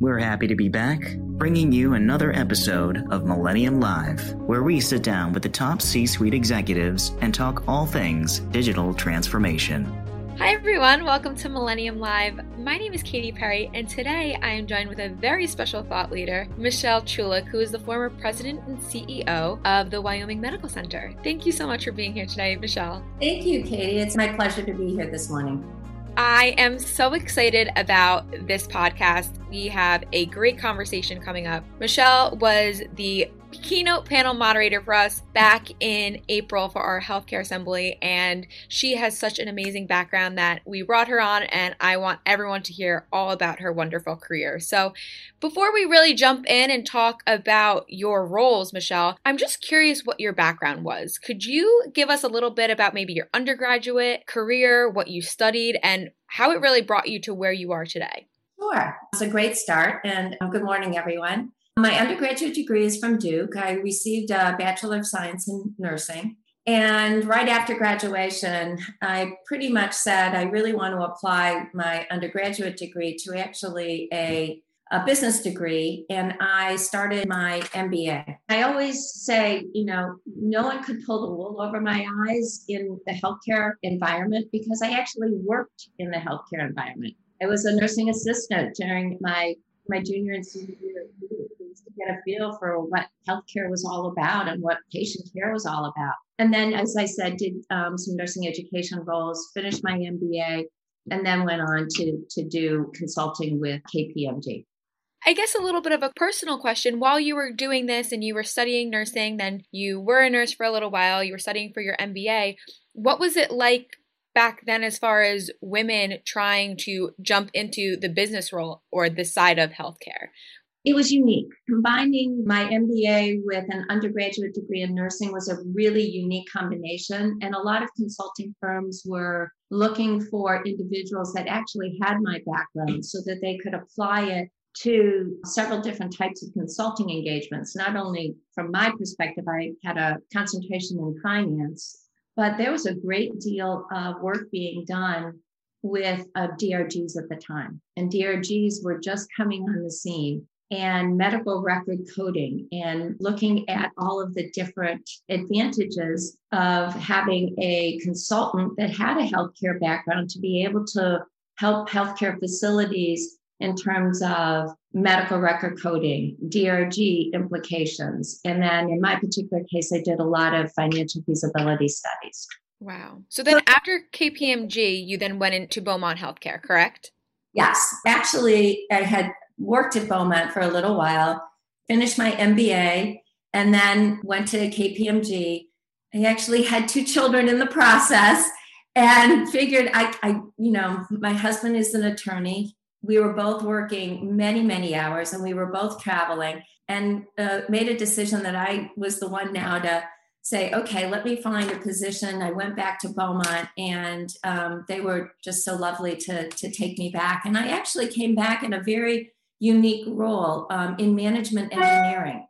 We're happy to be back, bringing you another episode of Millennium Live, where we sit down with the top C suite executives and talk all things digital transformation. Hi, everyone. Welcome to Millennium Live. My name is Katie Perry, and today I am joined with a very special thought leader, Michelle Chulik, who is the former president and CEO of the Wyoming Medical Center. Thank you so much for being here today, Michelle. Thank you, Katie. It's my pleasure to be here this morning. I am so excited about this podcast. We have a great conversation coming up. Michelle was the keynote panel moderator for us back in April for our healthcare assembly, and she has such an amazing background that we brought her on, and I want everyone to hear all about her wonderful career. So, before we really jump in and talk about your roles, Michelle, I'm just curious what your background was. Could you give us a little bit about maybe your undergraduate career, what you studied, and how it really brought you to where you are today? Sure. It's a great start, and uh, good morning, everyone. My undergraduate degree is from Duke. I received a Bachelor of Science in Nursing. And right after graduation, I pretty much said I really want to apply my undergraduate degree to actually a, a business degree. And I started my MBA. I always say, you know, no one could pull the wool over my eyes in the healthcare environment because I actually worked in the healthcare environment. I was a nursing assistant during my my junior and senior year to get a feel for what healthcare was all about and what patient care was all about. And then, as I said, did um, some nursing education roles, finished my MBA, and then went on to to do consulting with KPMG. I guess a little bit of a personal question. While you were doing this and you were studying nursing, then you were a nurse for a little while, you were studying for your MBA. What was it like back then as far as women trying to jump into the business role or the side of healthcare? It was unique. Combining my MBA with an undergraduate degree in nursing was a really unique combination. And a lot of consulting firms were looking for individuals that actually had my background so that they could apply it to several different types of consulting engagements. Not only from my perspective, I had a concentration in finance, but there was a great deal of work being done with uh, DRGs at the time. And DRGs were just coming on the scene and medical record coding and looking at all of the different advantages of having a consultant that had a healthcare background to be able to help healthcare facilities in terms of medical record coding, DRG implications. And then in my particular case, I did a lot of financial feasibility studies. Wow. So then after KPMG, you then went into Beaumont Healthcare, correct? Yes. Actually, I had worked at Beaumont for a little while, finished my MBA, and then went to KPMG. I actually had two children in the process and figured I, I you know, my husband is an attorney we were both working many, many hours and we were both traveling and uh, made a decision that I was the one now to say, okay, let me find a position. I went back to Beaumont and um, they were just so lovely to, to take me back. And I actually came back in a very unique role um, in management and engineering.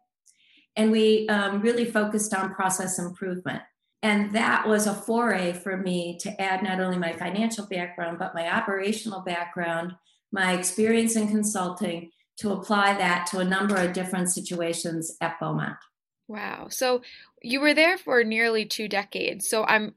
And we um, really focused on process improvement. And that was a foray for me to add not only my financial background, but my operational background my experience in consulting to apply that to a number of different situations at Beaumont. Wow. So you were there for nearly two decades. So I'm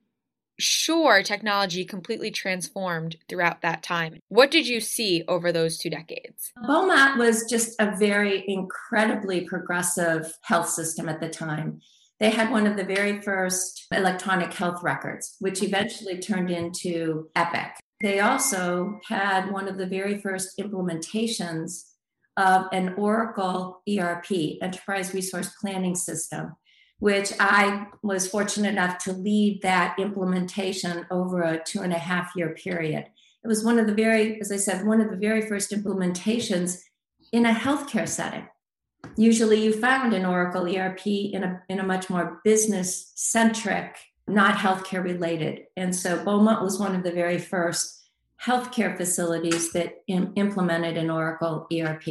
sure technology completely transformed throughout that time. What did you see over those two decades? Beaumont was just a very incredibly progressive health system at the time. They had one of the very first electronic health records, which eventually turned into Epic. They also had one of the very first implementations of an Oracle ERP, Enterprise Resource Planning System, which I was fortunate enough to lead that implementation over a two and a half year period. It was one of the very, as I said, one of the very first implementations in a healthcare setting. Usually you found an Oracle ERP in a, in a much more business centric not healthcare related. And so Beaumont was one of the very first healthcare facilities that Im- implemented an Oracle ERP,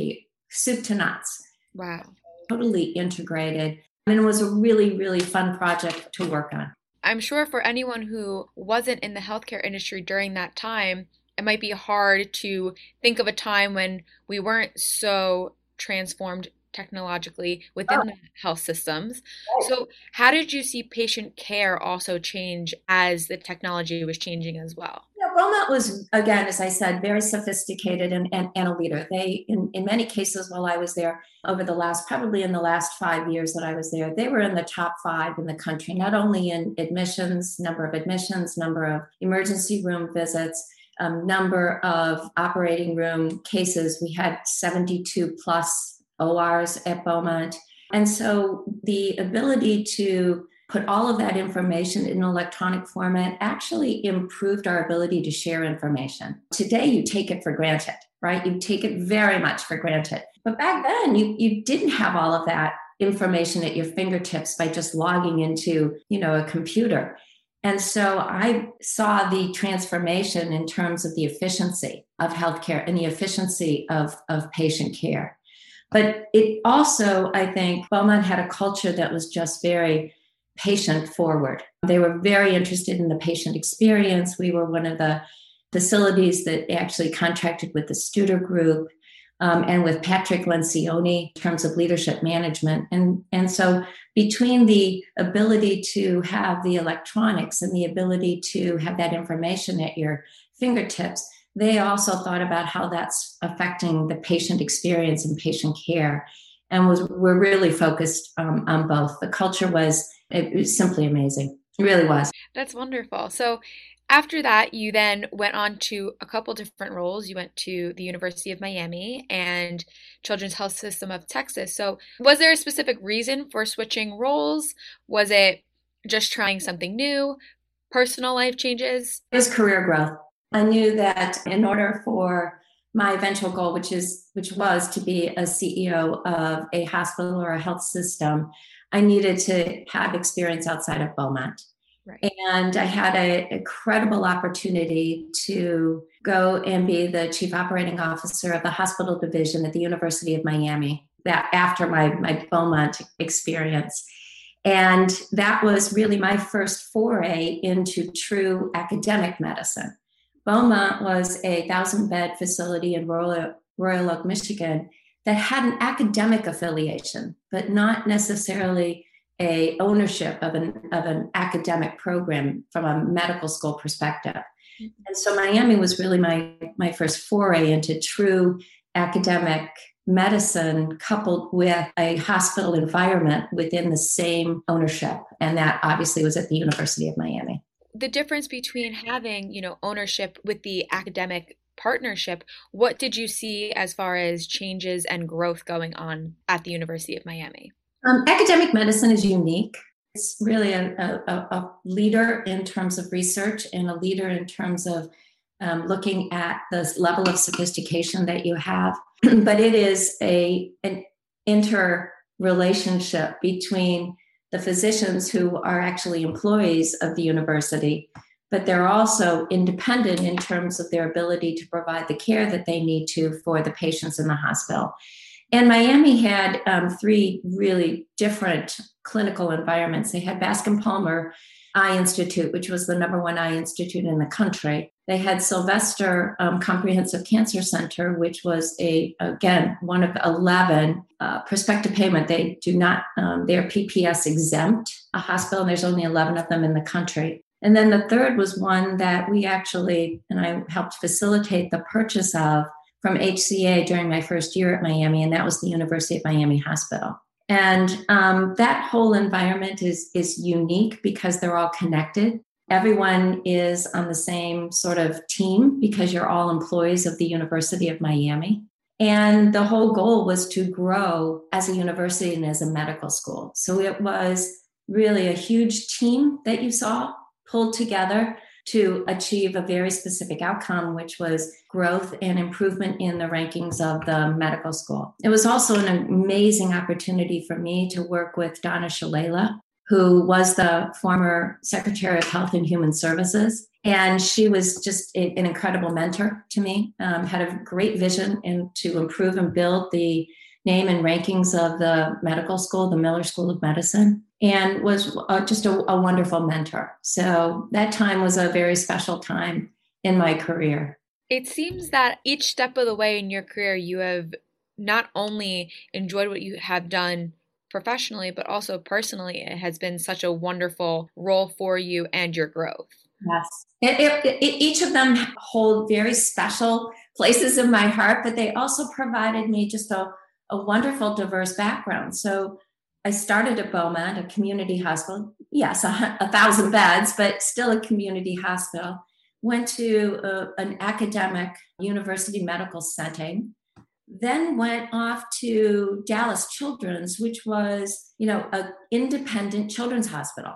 soup to nuts. Wow. Totally integrated. And it was a really, really fun project to work on. I'm sure for anyone who wasn't in the healthcare industry during that time, it might be hard to think of a time when we weren't so transformed technologically within oh. the health systems. So, how did you see patient care also change as the technology was changing as well? Beaumont was, again, as I said, very sophisticated and, and, and a leader. They, in, in many cases, while I was there over the last, probably in the last five years that I was there, they were in the top five in the country, not only in admissions, number of admissions, number of emergency room visits. Um, number of operating room cases. We had 72 plus ORs at Beaumont. And so the ability to put all of that information in electronic format actually improved our ability to share information. Today, you take it for granted, right? You take it very much for granted. But back then, you, you didn't have all of that information at your fingertips by just logging into, you know, a computer. And so I saw the transformation in terms of the efficiency of healthcare and the efficiency of, of patient care. But it also, I think, Beaumont had a culture that was just very patient forward. They were very interested in the patient experience. We were one of the facilities that actually contracted with the Studer Group um, and with Patrick Lencioni in terms of leadership management. And, and so, between the ability to have the electronics and the ability to have that information at your fingertips, they also thought about how that's affecting the patient experience and patient care and was were really focused um, on both the culture was it was simply amazing. It really was. That's wonderful. So after that you then went on to a couple different roles. You went to the university of miami and children's health system of texas. So was there a specific reason for switching roles? Was it just trying something new? Personal life changes? It was career growth. I knew that in order for my eventual goal, which is which was to be a CEO of a hospital or a health system, I needed to have experience outside of Beaumont. Right. And I had an incredible opportunity to go and be the chief operating officer of the hospital division at the University of Miami. That after my my Beaumont experience. And that was really my first foray into true academic medicine. Beaumont was a thousand bed facility in Royal, Royal Oak, Michigan that had an academic affiliation, but not necessarily a ownership of an, of an academic program from a medical school perspective. Mm-hmm. And so Miami was really my, my first foray into true academic medicine coupled with a hospital environment within the same ownership. And that obviously was at the University of Miami the difference between having you know ownership with the academic partnership what did you see as far as changes and growth going on at the university of miami? Um, academic medicine is unique. It's really a, a, a, leader in terms of research and a leader in terms of um, looking at the level of sophistication that you have. But it is a an interrelationship between the physicians who are actually employees of the university, but they're also independent in terms of their ability to provide the care that they need to for the patients in the hospital. And Miami had um, three really different clinical environments. They had Bascom Palmer Eye Institute, which was the number one eye institute in the country. They had Sylvester um, Comprehensive Cancer Center, which was a again one of eleven uh, prospective payment. They do not um, they're PPS exempt a hospital, and there's only eleven of them in the country. And then the third was one that we actually and I helped facilitate the purchase of from HCA during my first year at Miami, and that was the University of Miami Hospital. And um, that whole environment is, is unique because they're all connected. Everyone is on the same sort of team because you're all employees of the University of Miami. And the whole goal was to grow as a university and as a medical school. So it was really a huge team that you saw pulled together to achieve a very specific outcome, which was growth and improvement in the rankings of the medical school. It was also an amazing opportunity for me to work with Donna Shalala, who was the former Secretary of Health and Human Services. And she was just an incredible mentor to me, um, had a great vision and to improve and build the name and rankings of the medical school, the Miller School of Medicine, and was uh, just a, a wonderful mentor. So that time was a very special time in my career. It seems that each step of the way in your career, you have not only enjoyed what you have done professionally, but also personally, it has been such a wonderful role for you and your growth. Yes. It, it, it, each of them hold very special places in my heart, but they also provided me just a, a wonderful, diverse background. So I started at Beaumont, a community hospital. Yes, a, a thousand beds, but still a community hospital. Went to a, an academic university medical setting then went off to Dallas Children's, which was, you know, an independent children's hospital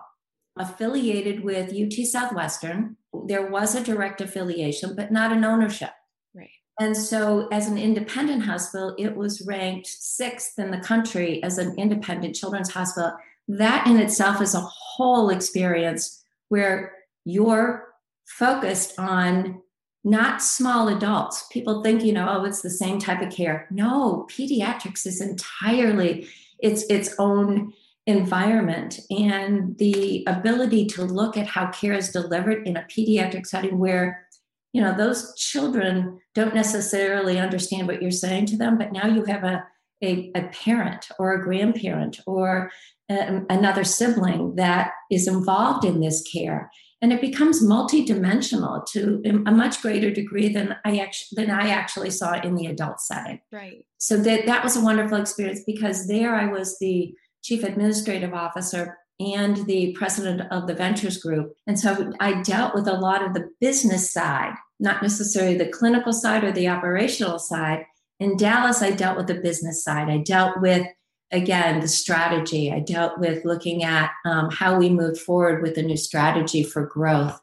affiliated with UT Southwestern. There was a direct affiliation, but not an ownership. And so, as an independent hospital, it was ranked sixth in the country as an independent children's hospital. That in itself is a whole experience where you're focused on not small adults. People think, you know, oh, it's the same type of care. No, pediatrics is entirely its its own environment and the ability to look at how care is delivered in a pediatric setting where you know those children don't necessarily understand what you're saying to them but now you have a a, a parent or a grandparent or a, um, another sibling that is involved in this care and it becomes multidimensional to a much greater degree than I actually than I actually saw in the adult setting. Right. So that that was a wonderful experience because there I was the chief administrative officer and the president of the ventures group, and so I dealt with a lot of the business side, not necessarily the clinical side or the operational side. In Dallas, I dealt with the business side. I dealt with again, the strategy. I dealt with looking at um, how we moved forward with a new strategy for growth.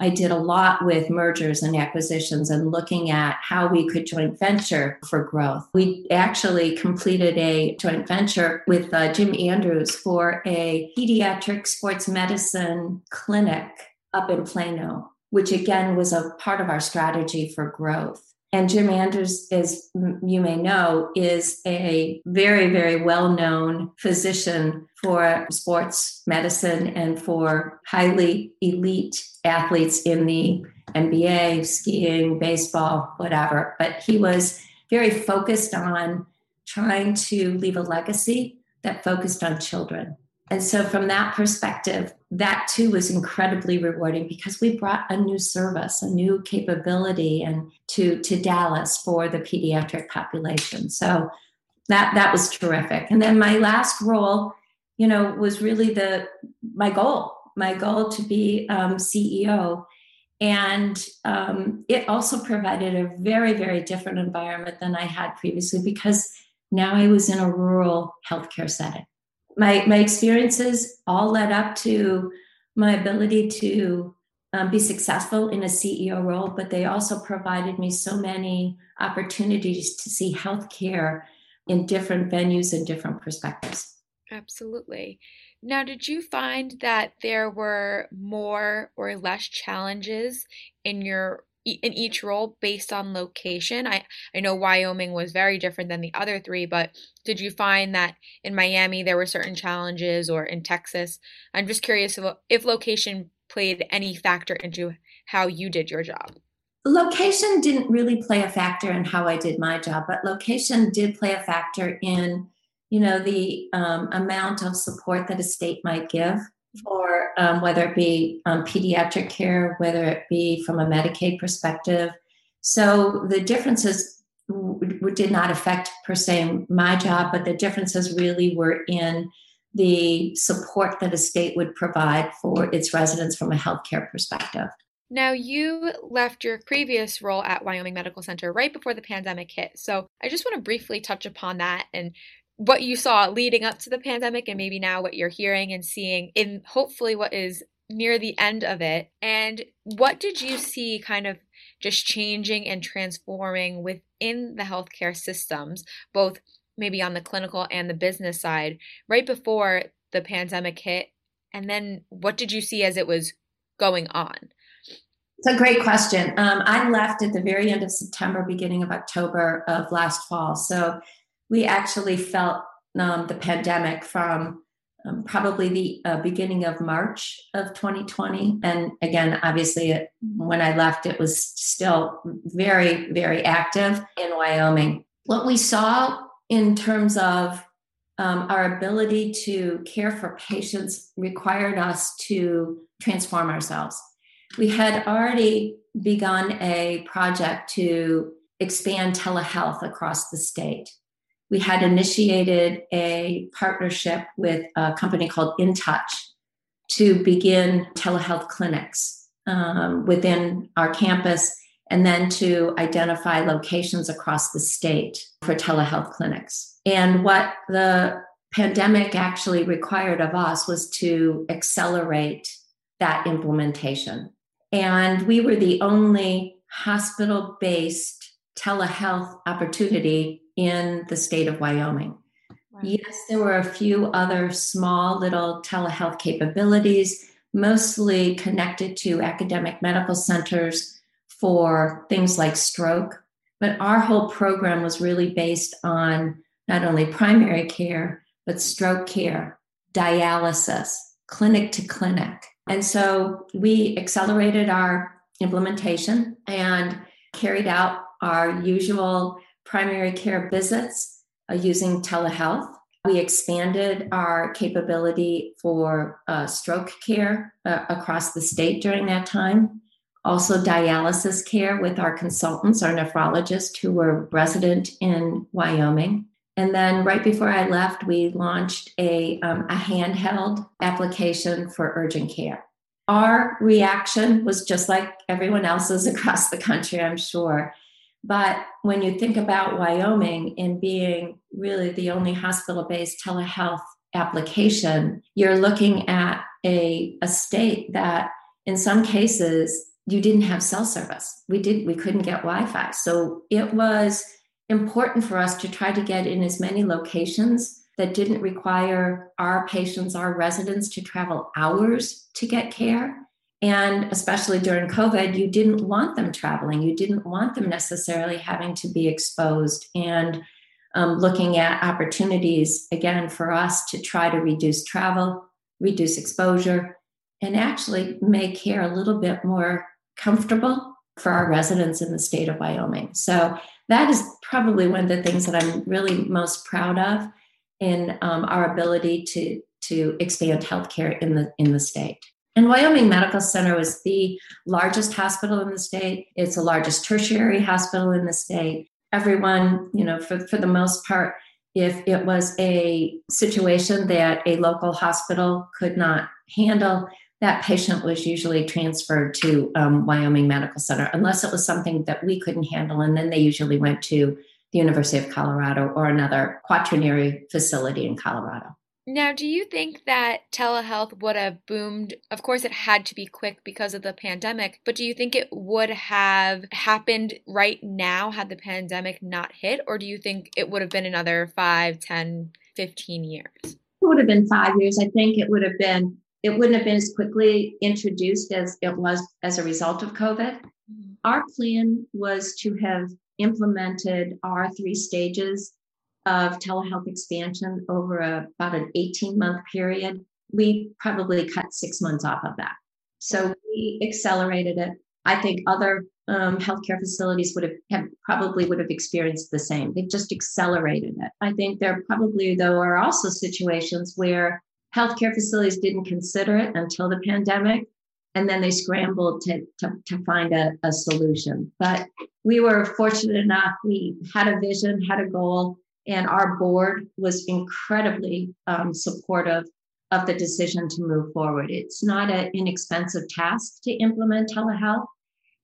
I did a lot with mergers and acquisitions and looking at how we could joint venture for growth. We actually completed a joint venture with uh, Jim Andrews for a pediatric sports medicine clinic up in Plano, which again was a part of our strategy for growth. And Jim Andrews, as you may know, is a very, very well known physician for sports medicine and for highly elite athletes in the NBA, skiing, baseball, whatever. But he was very focused on trying to leave a legacy that focused on children. And so, from that perspective, that too was incredibly rewarding because we brought a new service, a new capability, and to to Dallas for the pediatric population. So that that was terrific. And then my last role, you know, was really the my goal, my goal to be um, CEO. And um, it also provided a very, very different environment than I had previously because now I was in a rural healthcare setting my my experiences all led up to my ability to um, be successful in a CEO role, but they also provided me so many opportunities to see healthcare in different venues and different perspectives. Absolutely. Now, did you find that there were more or less challenges in your in each role based on location? I, I know Wyoming was very different than the other three, but did you find that in Miami there were certain challenges or in Texas? I'm just curious if, if location played any factor into how you did your job. Location didn't really play a factor in how I did my job, but location did play a factor in, you know, the um, amount of support that a state might give for um, whether it be um, pediatric care, whether it be from a Medicaid perspective. So the differences w- did not affect per se my job, but the differences really were in the support that a state would provide for its residents from a healthcare perspective. Now, you left your previous role at Wyoming Medical Center right before the pandemic hit. So, I just want to briefly touch upon that and what you saw leading up to the pandemic and maybe now what you're hearing and seeing in hopefully what is near the end of it. And what did you see kind of just changing and transforming within the healthcare systems, both maybe on the clinical and the business side, right before the pandemic hit? And then what did you see as it was going on? It's a great question. Um, I left at the very end of September, beginning of October of last fall. So we actually felt um, the pandemic from um, probably the uh, beginning of March of 2020. And again, obviously, it, when I left, it was still very, very active in Wyoming. What we saw in terms of um, our ability to care for patients required us to transform ourselves. We had already begun a project to expand telehealth across the state. We had initiated a partnership with a company called InTouch to begin telehealth clinics um, within our campus and then to identify locations across the state for telehealth clinics. And what the pandemic actually required of us was to accelerate that implementation. And we were the only hospital based telehealth opportunity in the state of Wyoming. Right. Yes, there were a few other small little telehealth capabilities, mostly connected to academic medical centers for things like stroke. But our whole program was really based on not only primary care, but stroke care, dialysis, clinic to clinic. And so we accelerated our implementation and carried out our usual primary care visits uh, using telehealth. We expanded our capability for uh, stroke care uh, across the state during that time. Also, dialysis care with our consultants, our nephrologists who were resident in Wyoming. And then right before I left, we launched a, um, a handheld application for urgent care. Our reaction was just like everyone else's across the country, I'm sure. But when you think about Wyoming and being really the only hospital based telehealth application, you're looking at a, a state that in some cases you didn't have cell service. We did we couldn't get Wi-Fi. So it was important for us to try to get in as many locations that didn't require our patients, our residents to travel hours to get care. And especially during COVID, you didn't want them traveling. You didn't want them necessarily having to be exposed and um, looking at opportunities, again, for us to try to reduce travel, reduce exposure, and actually make care a little bit more comfortable for our residents in the state of Wyoming. So that is probably one of the things that I'm really most proud of in um, our ability to to expand healthcare in the in the state. And Wyoming Medical Center was the largest hospital in the state. It's the largest tertiary hospital in the state. Everyone, you know, for, for the most part, if it was a situation that a local hospital could not handle, that patient was usually transferred to um, Wyoming Medical Center, unless it was something that we couldn't handle. And then they usually went to the University of Colorado or another quaternary facility in Colorado. Now, do you think that telehealth would have boomed? Of course, it had to be quick because of the pandemic, but do you think it would have happened right now had the pandemic not hit? Or do you think it would have been another 5, 10, 15 years? It would have been five years. I think it would have been it wouldn't have been as quickly introduced as it was as a result of COVID. Mm-hmm. Our plan was to have implemented our three stages of telehealth expansion over a, about an 18 month period. We probably cut six months off of that. So we accelerated it. I think other um, healthcare facilities would have, have, probably would have experienced the same. They've just accelerated it. I think there probably though are also situations where healthcare facilities didn't consider it until the pandemic and then they scrambled to, to, to find a, a, solution but we were fortunate enough we had a vision had a goal and our board was incredibly um, supportive of the decision to move forward. It's not an inexpensive task to implement telehealth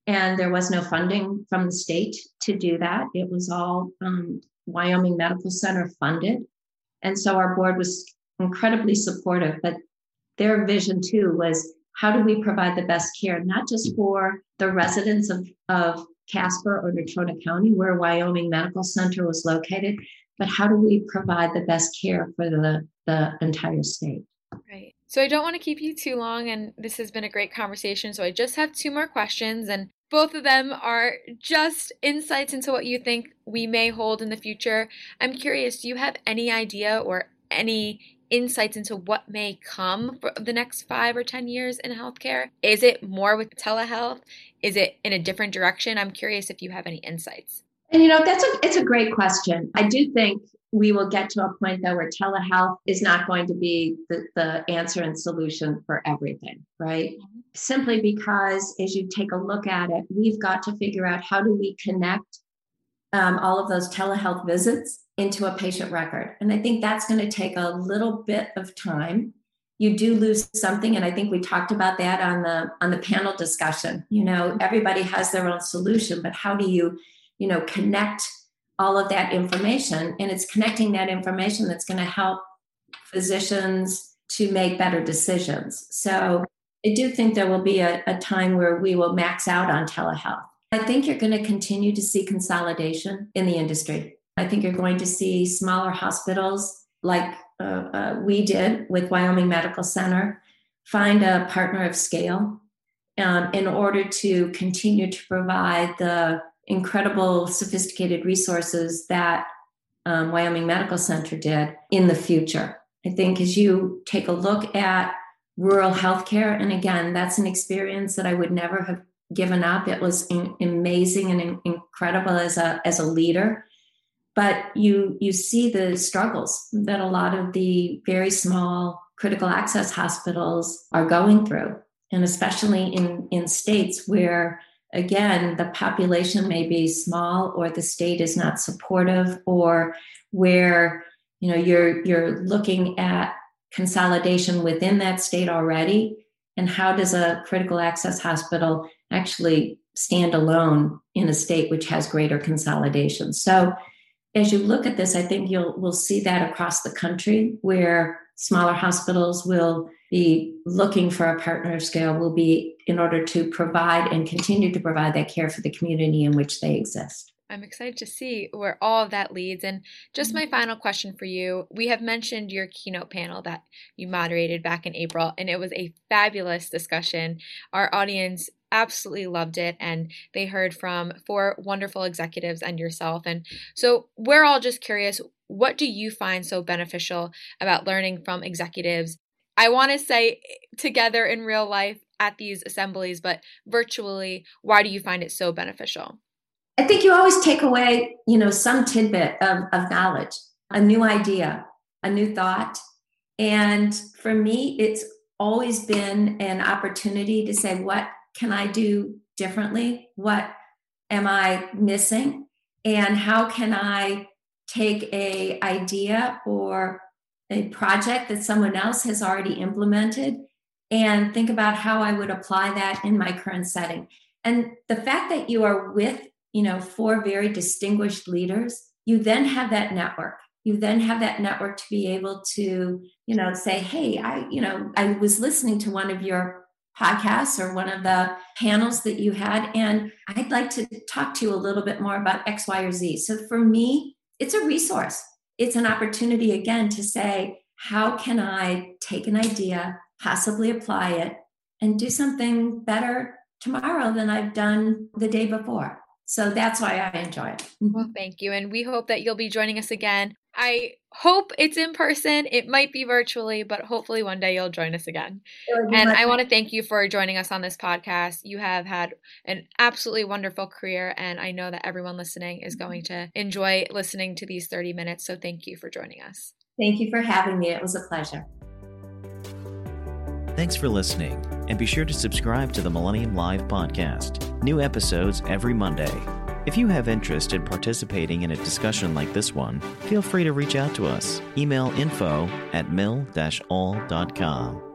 and there was no funding from the state to do that. It was all um, wyoming medical center funded. And so our board was incredibly supportive, but their vision too was how do we provide the best care, not just for the residents of, of Casper or Natrona County, where Wyoming Medical Center was located, but how do we provide the best care for the, the entire state? Right. So I don't want to keep you too long, and this has been a great conversation. So I just have two more questions, and both of them are just insights into what you think we may hold in the future. I'm curious, do you have any idea or any insights into what may come for the next five or 10 years in healthcare? Is it more with telehealth? Is it in a different direction? I'm curious if you have any insights. And you know, that's a it's a great question. I do think we will get to a point though where telehealth is not going to be the, the answer and solution for everything, right? Mm-hmm. Simply because as you take a look at it, we've got to figure out how do we connect um, all of those telehealth visits into a patient record. And I think that's going to take a little bit of time. You do lose something, and I think we talked about that on the on the panel discussion. You know, everybody has their own solution, but how do you, you know, connect all of that information? And it's connecting that information that's going to help physicians to make better decisions. So I do think there will be a, a time where we will max out on telehealth. I think you're going to continue to see consolidation in the industry. I think you're going to see smaller hospitals like uh, uh, we did with Wyoming Medical Center find a partner of scale um, in order to continue to provide the incredible, sophisticated resources that um, Wyoming Medical Center did in the future. I think as you take a look at rural healthcare, and again, that's an experience that I would never have given up. It was in, amazing and in, incredible as a as a leader. But you you see the struggles that a lot of the very small critical access hospitals are going through, and especially in in states where again the population may be small or the state is not supportive or where you know you're you're looking at consolidation within that state already and how does a critical access hospital actually stand alone in a state which has greater consolidation. So as you look at this, I think you'll we'll see that across the country where smaller hospitals will be looking for a partner of scale will be in order to provide and continue to provide that care for the community in which they exist. I'm excited to see where all of that leads. And just my mm-hmm. final question for you we have mentioned your keynote panel that you moderated back in April, and it was a fabulous discussion. Our audience absolutely loved it and they heard from four wonderful executives and yourself and so we're all just curious what do you find so beneficial about learning from executives i want to say eh, together in real life at these assemblies but virtually why do you find it so beneficial i think you always take away you know some tidbit of, of knowledge a new idea a new thought and for me it's always been an opportunity to say what can I do differently? What am I missing? And how can I take a idea or a project that someone else has already implemented and think about how I would apply that in my current setting. And the fact that you are with, you know, four very distinguished leaders, you then have that network. You then have that network to be able to, you know, say, hey, I, you know, I was listening to one of your podcasts or one of the panels that you had. And I'd like to talk to you a little bit more about X, Y, or Z. So for me, it's a resource. It's an opportunity again to say, how can I take an idea, possibly apply it, and do something better tomorrow than I've done the day before? So that's why I enjoy it. Well, thank you. And we hope that you'll be joining us again I hope it's in person. It might be virtually, but hopefully one day you'll join us again. And I want to thank you for joining us on this podcast. You have had an absolutely wonderful career, and I know that everyone listening is going to enjoy listening to these 30 minutes. So thank you for joining us. Thank you for having me. It was a pleasure. Thanks for listening, and be sure to subscribe to the Millennium Live podcast. New episodes every Monday. If you have interest in participating in a discussion like this one, feel free to reach out to us. Email info at mill-all.com.